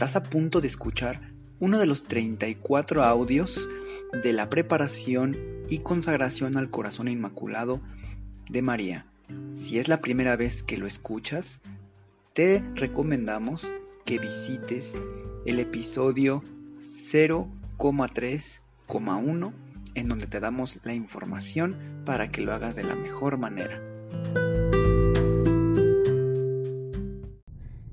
Estás a punto de escuchar uno de los 34 audios de la preparación y consagración al corazón inmaculado de María. Si es la primera vez que lo escuchas, te recomendamos que visites el episodio 0,3,1 en donde te damos la información para que lo hagas de la mejor manera.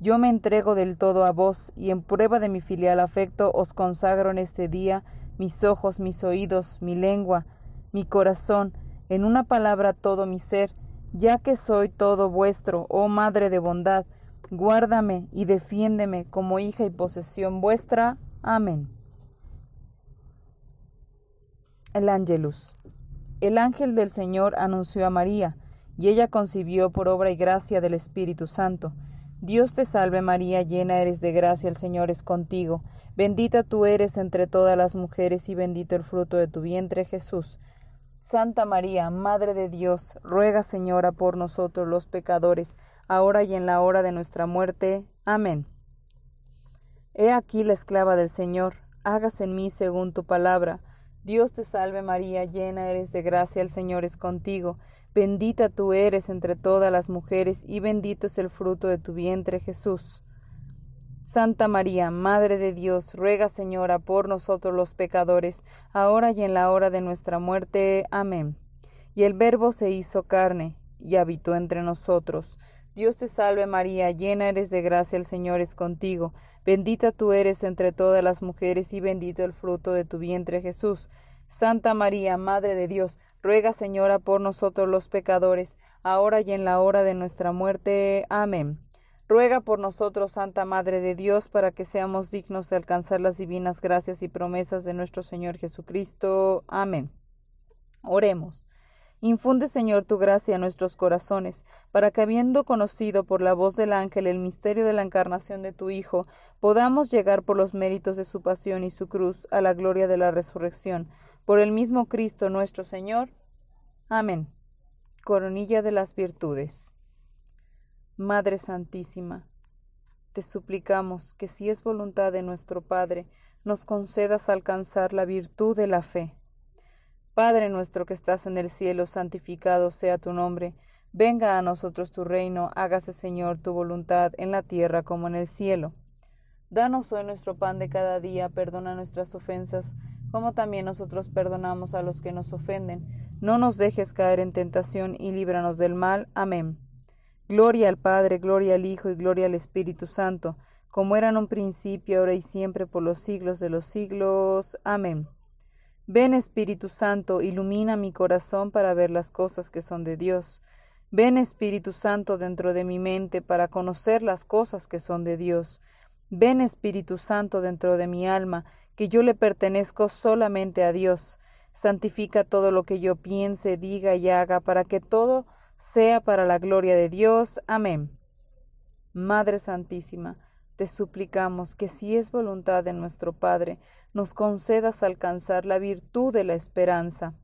yo me entrego del todo a vos, y en prueba de mi filial afecto os consagro en este día mis ojos, mis oídos, mi lengua, mi corazón, en una palabra todo mi ser, ya que soy todo vuestro, oh Madre de bondad, guárdame y defiéndeme como hija y posesión vuestra. Amén. El Ángelus. El ángel del Señor anunció a María, y ella concibió por obra y gracia del Espíritu Santo. Dios te salve María, llena eres de gracia, el Señor es contigo. Bendita tú eres entre todas las mujeres y bendito el fruto de tu vientre Jesús. Santa María, Madre de Dios, ruega Señora por nosotros los pecadores, ahora y en la hora de nuestra muerte. Amén. He aquí la esclava del Señor, hágase en mí según tu palabra. Dios te salve María, llena eres de gracia, el Señor es contigo. Bendita tú eres entre todas las mujeres, y bendito es el fruto de tu vientre, Jesús. Santa María, Madre de Dios, ruega, Señora, por nosotros los pecadores, ahora y en la hora de nuestra muerte. Amén. Y el Verbo se hizo carne, y habitó entre nosotros. Dios te salve María, llena eres de gracia, el Señor es contigo. Bendita tú eres entre todas las mujeres, y bendito el fruto de tu vientre, Jesús. Santa María, Madre de Dios, Ruega, Señora, por nosotros los pecadores, ahora y en la hora de nuestra muerte. Amén. Ruega por nosotros, Santa Madre de Dios, para que seamos dignos de alcanzar las divinas gracias y promesas de nuestro Señor Jesucristo. Amén. Oremos. Infunde, Señor, tu gracia a nuestros corazones, para que, habiendo conocido por la voz del ángel el misterio de la encarnación de tu Hijo, podamos llegar por los méritos de su pasión y su cruz a la gloria de la resurrección por el mismo Cristo nuestro Señor. Amén. Coronilla de las Virtudes. Madre Santísima, te suplicamos que si es voluntad de nuestro Padre, nos concedas alcanzar la virtud de la fe. Padre nuestro que estás en el cielo, santificado sea tu nombre. Venga a nosotros tu reino, hágase Señor tu voluntad en la tierra como en el cielo. Danos hoy nuestro pan de cada día, perdona nuestras ofensas, como también nosotros perdonamos a los que nos ofenden. No nos dejes caer en tentación y líbranos del mal. Amén. Gloria al Padre, gloria al Hijo y gloria al Espíritu Santo, como era en un principio, ahora y siempre, por los siglos de los siglos. Amén. Ven Espíritu Santo, ilumina mi corazón para ver las cosas que son de Dios. Ven Espíritu Santo dentro de mi mente para conocer las cosas que son de Dios. Ven Espíritu Santo dentro de mi alma que yo le pertenezco solamente a Dios. Santifica todo lo que yo piense, diga y haga, para que todo sea para la gloria de Dios. Amén. Madre Santísima, te suplicamos que si es voluntad de nuestro Padre, nos concedas alcanzar la virtud de la esperanza.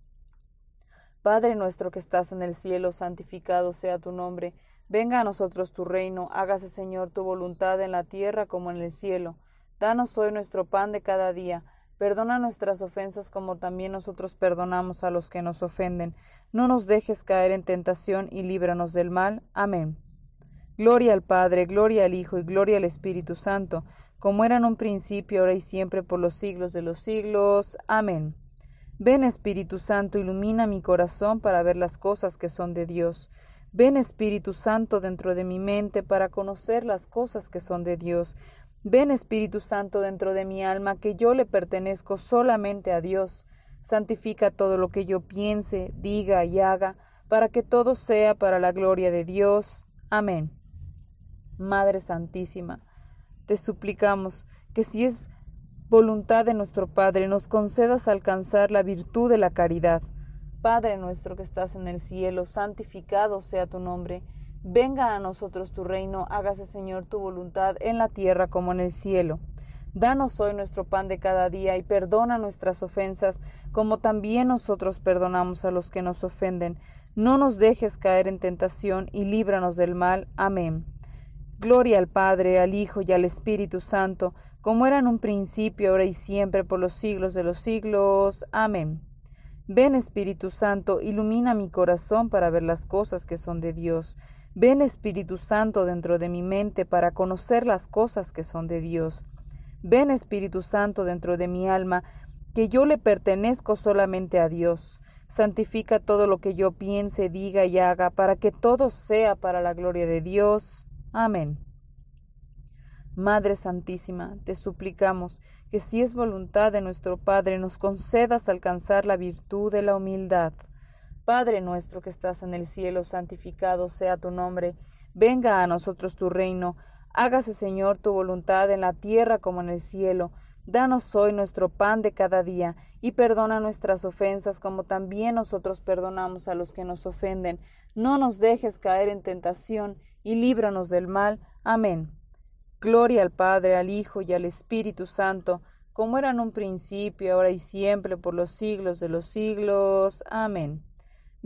Padre nuestro que estás en el cielo, santificado sea tu nombre, venga a nosotros tu reino, hágase Señor tu voluntad en la tierra como en el cielo. Danos hoy nuestro pan de cada día. Perdona nuestras ofensas como también nosotros perdonamos a los que nos ofenden. No nos dejes caer en tentación y líbranos del mal. Amén. Gloria al Padre, gloria al Hijo y gloria al Espíritu Santo, como era en un principio, ahora y siempre, por los siglos de los siglos. Amén. Ven Espíritu Santo, ilumina mi corazón para ver las cosas que son de Dios. Ven Espíritu Santo dentro de mi mente para conocer las cosas que son de Dios. Ven Espíritu Santo dentro de mi alma, que yo le pertenezco solamente a Dios. Santifica todo lo que yo piense, diga y haga, para que todo sea para la gloria de Dios. Amén. Madre Santísima, te suplicamos que si es voluntad de nuestro Padre, nos concedas alcanzar la virtud de la caridad Padre nuestro que estás en el cielo, santificado sea tu nombre. Venga a nosotros tu reino, hágase Señor tu voluntad en la tierra como en el cielo. Danos hoy nuestro pan de cada día y perdona nuestras ofensas, como también nosotros perdonamos a los que nos ofenden. No nos dejes caer en tentación y líbranos del mal. Amén. Gloria al Padre, al Hijo y al Espíritu Santo, como era en un principio, ahora y siempre, por los siglos de los siglos. Amén. Ven Espíritu Santo, ilumina mi corazón para ver las cosas que son de Dios. Ven Espíritu Santo dentro de mi mente para conocer las cosas que son de Dios. Ven Espíritu Santo dentro de mi alma, que yo le pertenezco solamente a Dios. Santifica todo lo que yo piense, diga y haga, para que todo sea para la gloria de Dios. Amén. Madre Santísima, te suplicamos que si es voluntad de nuestro Padre nos concedas alcanzar la virtud de la humildad. Padre nuestro que estás en el cielo, santificado sea tu nombre, venga a nosotros tu reino, hágase Señor tu voluntad en la tierra como en el cielo. Danos hoy nuestro pan de cada día, y perdona nuestras ofensas como también nosotros perdonamos a los que nos ofenden. No nos dejes caer en tentación, y líbranos del mal. Amén. Gloria al Padre, al Hijo y al Espíritu Santo, como era en un principio, ahora y siempre, por los siglos de los siglos. Amén.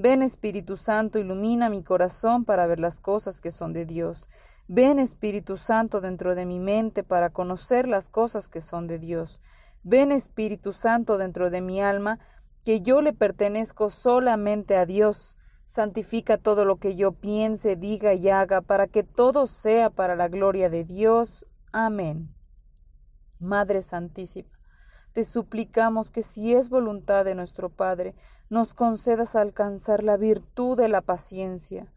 Ven Espíritu Santo, ilumina mi corazón para ver las cosas que son de Dios. Ven Espíritu Santo dentro de mi mente para conocer las cosas que son de Dios. Ven Espíritu Santo dentro de mi alma, que yo le pertenezco solamente a Dios. Santifica todo lo que yo piense, diga y haga, para que todo sea para la gloria de Dios. Amén. Madre Santísima, te suplicamos que si es voluntad de nuestro Padre, nos concedas alcanzar la virtud de la paciencia.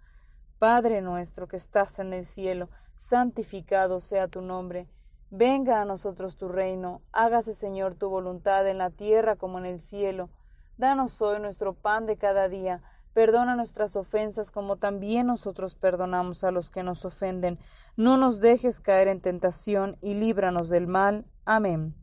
Padre nuestro que estás en el cielo, santificado sea tu nombre. Venga a nosotros tu reino, hágase Señor tu voluntad en la tierra como en el cielo. Danos hoy nuestro pan de cada día Perdona nuestras ofensas como también nosotros perdonamos a los que nos ofenden. No nos dejes caer en tentación y líbranos del mal. Amén.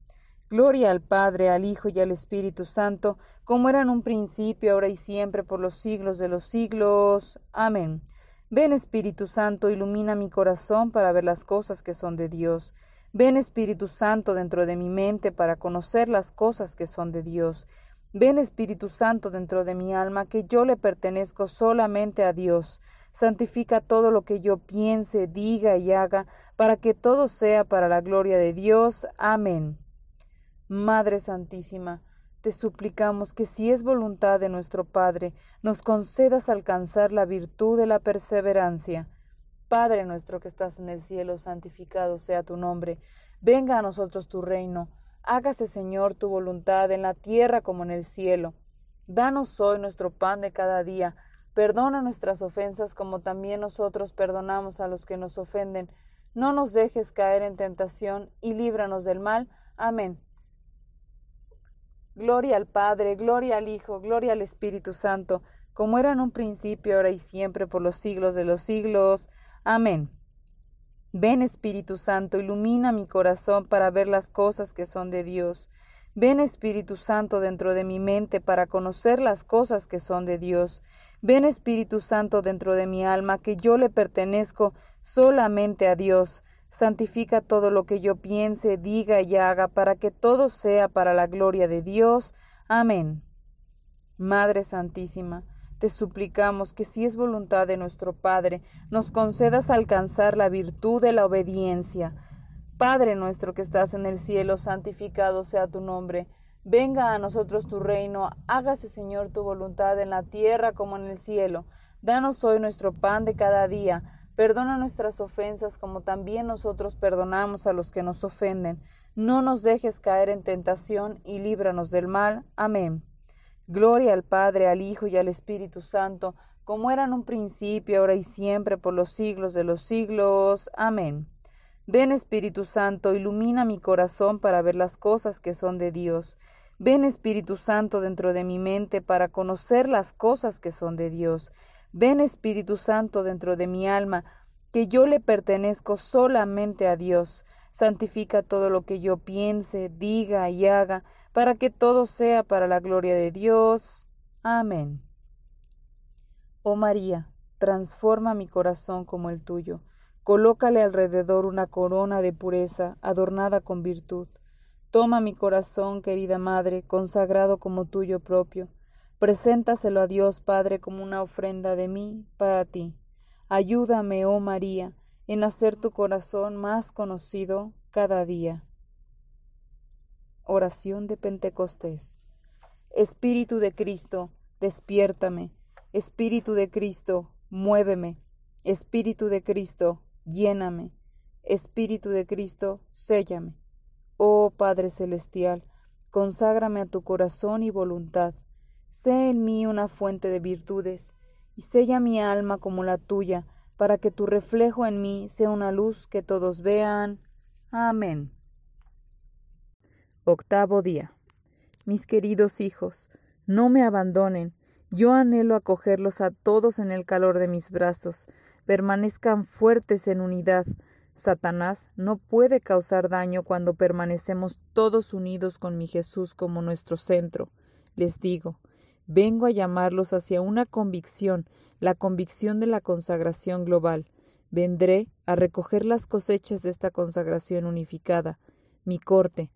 Gloria al Padre, al Hijo y al Espíritu Santo, como era en un principio, ahora y siempre, por los siglos de los siglos. Amén. Ven Espíritu Santo, ilumina mi corazón para ver las cosas que son de Dios. Ven Espíritu Santo dentro de mi mente para conocer las cosas que son de Dios. Ven Espíritu Santo dentro de mi alma, que yo le pertenezco solamente a Dios. Santifica todo lo que yo piense, diga y haga, para que todo sea para la gloria de Dios. Amén. Madre Santísima, te suplicamos que si es voluntad de nuestro Padre, nos concedas alcanzar la virtud de la perseverancia. Padre nuestro que estás en el cielo, santificado sea tu nombre. Venga a nosotros tu reino Hágase, Señor, tu voluntad en la tierra como en el cielo. Danos hoy nuestro pan de cada día. Perdona nuestras ofensas como también nosotros perdonamos a los que nos ofenden. No nos dejes caer en tentación y líbranos del mal. Amén. Gloria al Padre, gloria al Hijo, gloria al Espíritu Santo, como era en un principio, ahora y siempre, por los siglos de los siglos. Amén. Ven Espíritu Santo, ilumina mi corazón para ver las cosas que son de Dios. Ven Espíritu Santo dentro de mi mente para conocer las cosas que son de Dios. Ven Espíritu Santo dentro de mi alma, que yo le pertenezco solamente a Dios. Santifica todo lo que yo piense, diga y haga, para que todo sea para la gloria de Dios. Amén. Madre Santísima, te suplicamos que si es voluntad de nuestro Padre, nos concedas alcanzar la virtud de la obediencia. Padre nuestro que estás en el cielo, santificado sea tu nombre. Venga a nosotros tu reino, hágase Señor tu voluntad en la tierra como en el cielo. Danos hoy nuestro pan de cada día. Perdona nuestras ofensas como también nosotros perdonamos a los que nos ofenden. No nos dejes caer en tentación y líbranos del mal. Amén. Gloria al Padre, al Hijo y al Espíritu Santo, como era en un principio, ahora y siempre, por los siglos de los siglos. Amén. Ven Espíritu Santo, ilumina mi corazón para ver las cosas que son de Dios. Ven Espíritu Santo dentro de mi mente para conocer las cosas que son de Dios. Ven Espíritu Santo dentro de mi alma, que yo le pertenezco solamente a Dios. Santifica todo lo que yo piense, diga y haga, para que todo sea para la gloria de Dios. Amén. Oh María, transforma mi corazón como el tuyo. Colócale alrededor una corona de pureza, adornada con virtud. Toma mi corazón, querida Madre, consagrado como tuyo propio. Preséntaselo a Dios Padre como una ofrenda de mí para ti. Ayúdame, oh María, en hacer tu corazón más conocido cada día. Oración de Pentecostés. Espíritu de Cristo, despiértame Espíritu de Cristo, muéveme. Espíritu de Cristo, lléname. Espíritu de Cristo, séllame. Oh Padre Celestial, conságrame a tu corazón y voluntad. Sé en mí una fuente de virtudes, y sella mi alma como la tuya, para que tu reflejo en mí sea una luz que todos vean. Amén. Octavo día. Mis queridos hijos, no me abandonen, yo anhelo acogerlos a todos en el calor de mis brazos, permanezcan fuertes en unidad. Satanás no puede causar daño cuando permanecemos todos unidos con mi Jesús como nuestro centro. Les digo, vengo a llamarlos hacia una convicción, la convicción de la consagración global. Vendré a recoger las cosechas de esta consagración unificada, mi corte.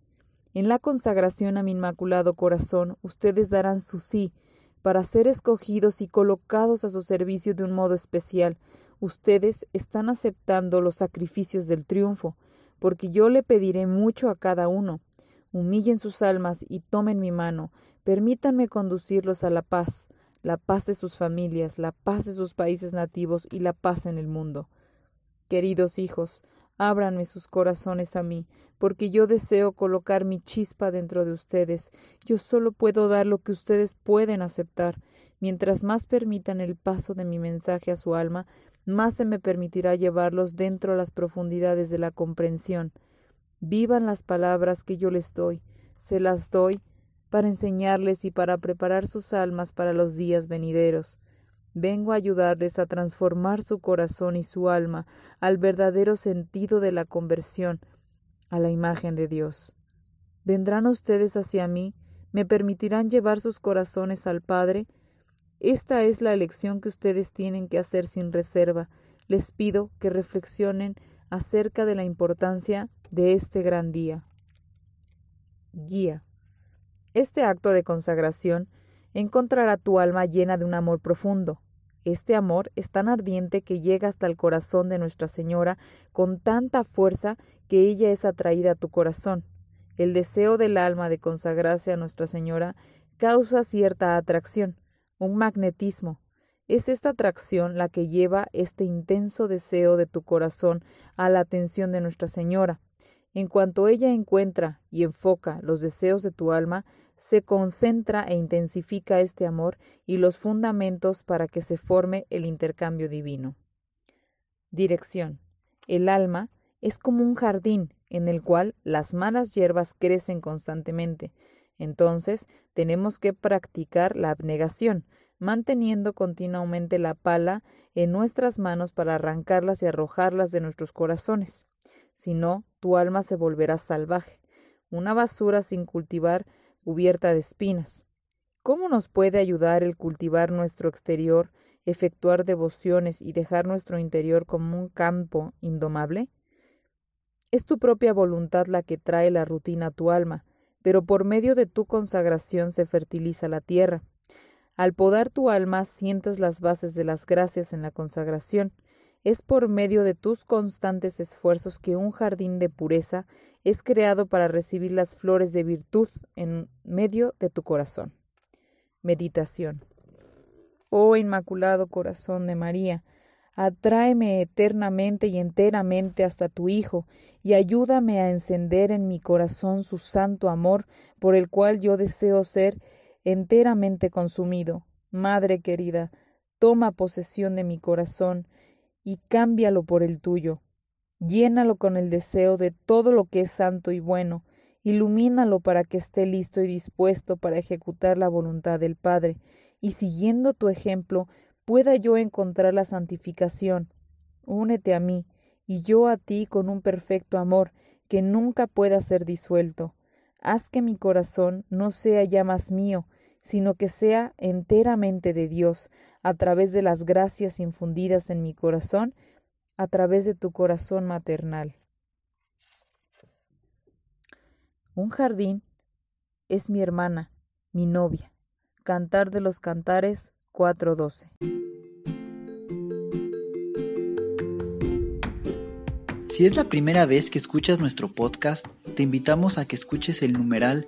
En la consagración a mi inmaculado corazón, ustedes darán su sí, para ser escogidos y colocados a su servicio de un modo especial. Ustedes están aceptando los sacrificios del triunfo, porque yo le pediré mucho a cada uno. Humillen sus almas y tomen mi mano. Permítanme conducirlos a la paz, la paz de sus familias, la paz de sus países nativos y la paz en el mundo. Queridos hijos, Ábranme sus corazones a mí, porque yo deseo colocar mi chispa dentro de ustedes. Yo solo puedo dar lo que ustedes pueden aceptar. Mientras más permitan el paso de mi mensaje a su alma, más se me permitirá llevarlos dentro a las profundidades de la comprensión. Vivan las palabras que yo les doy, se las doy para enseñarles y para preparar sus almas para los días venideros. Vengo a ayudarles a transformar su corazón y su alma al verdadero sentido de la conversión, a la imagen de Dios. ¿Vendrán ustedes hacia mí? ¿Me permitirán llevar sus corazones al Padre? Esta es la elección que ustedes tienen que hacer sin reserva. Les pido que reflexionen acerca de la importancia de este gran día. Guía. Este acto de consagración encontrará tu alma llena de un amor profundo. Este amor es tan ardiente que llega hasta el corazón de Nuestra Señora con tanta fuerza que ella es atraída a tu corazón. El deseo del alma de consagrarse a Nuestra Señora causa cierta atracción, un magnetismo. Es esta atracción la que lleva este intenso deseo de tu corazón a la atención de Nuestra Señora. En cuanto ella encuentra y enfoca los deseos de tu alma, se concentra e intensifica este amor y los fundamentos para que se forme el intercambio divino. Dirección. El alma es como un jardín en el cual las malas hierbas crecen constantemente. Entonces tenemos que practicar la abnegación, manteniendo continuamente la pala en nuestras manos para arrancarlas y arrojarlas de nuestros corazones. Si no, tu alma se volverá salvaje, una basura sin cultivar cubierta de espinas. ¿Cómo nos puede ayudar el cultivar nuestro exterior, efectuar devociones y dejar nuestro interior como un campo indomable? Es tu propia voluntad la que trae la rutina a tu alma, pero por medio de tu consagración se fertiliza la tierra. Al podar tu alma sientas las bases de las gracias en la consagración, es por medio de tus constantes esfuerzos que un jardín de pureza es creado para recibir las flores de virtud en medio de tu corazón. Meditación. Oh Inmaculado Corazón de María, atráeme eternamente y enteramente hasta tu Hijo, y ayúdame a encender en mi corazón su santo amor, por el cual yo deseo ser enteramente consumido. Madre querida, toma posesión de mi corazón y cámbialo por el tuyo. Llénalo con el deseo de todo lo que es santo y bueno, ilumínalo para que esté listo y dispuesto para ejecutar la voluntad del Padre, y siguiendo tu ejemplo pueda yo encontrar la santificación. Únete a mí, y yo a ti con un perfecto amor que nunca pueda ser disuelto. Haz que mi corazón no sea ya más mío, sino que sea enteramente de Dios, a través de las gracias infundidas en mi corazón, a través de tu corazón maternal. Un jardín es mi hermana, mi novia. Cantar de los Cantares 412. Si es la primera vez que escuchas nuestro podcast, te invitamos a que escuches el numeral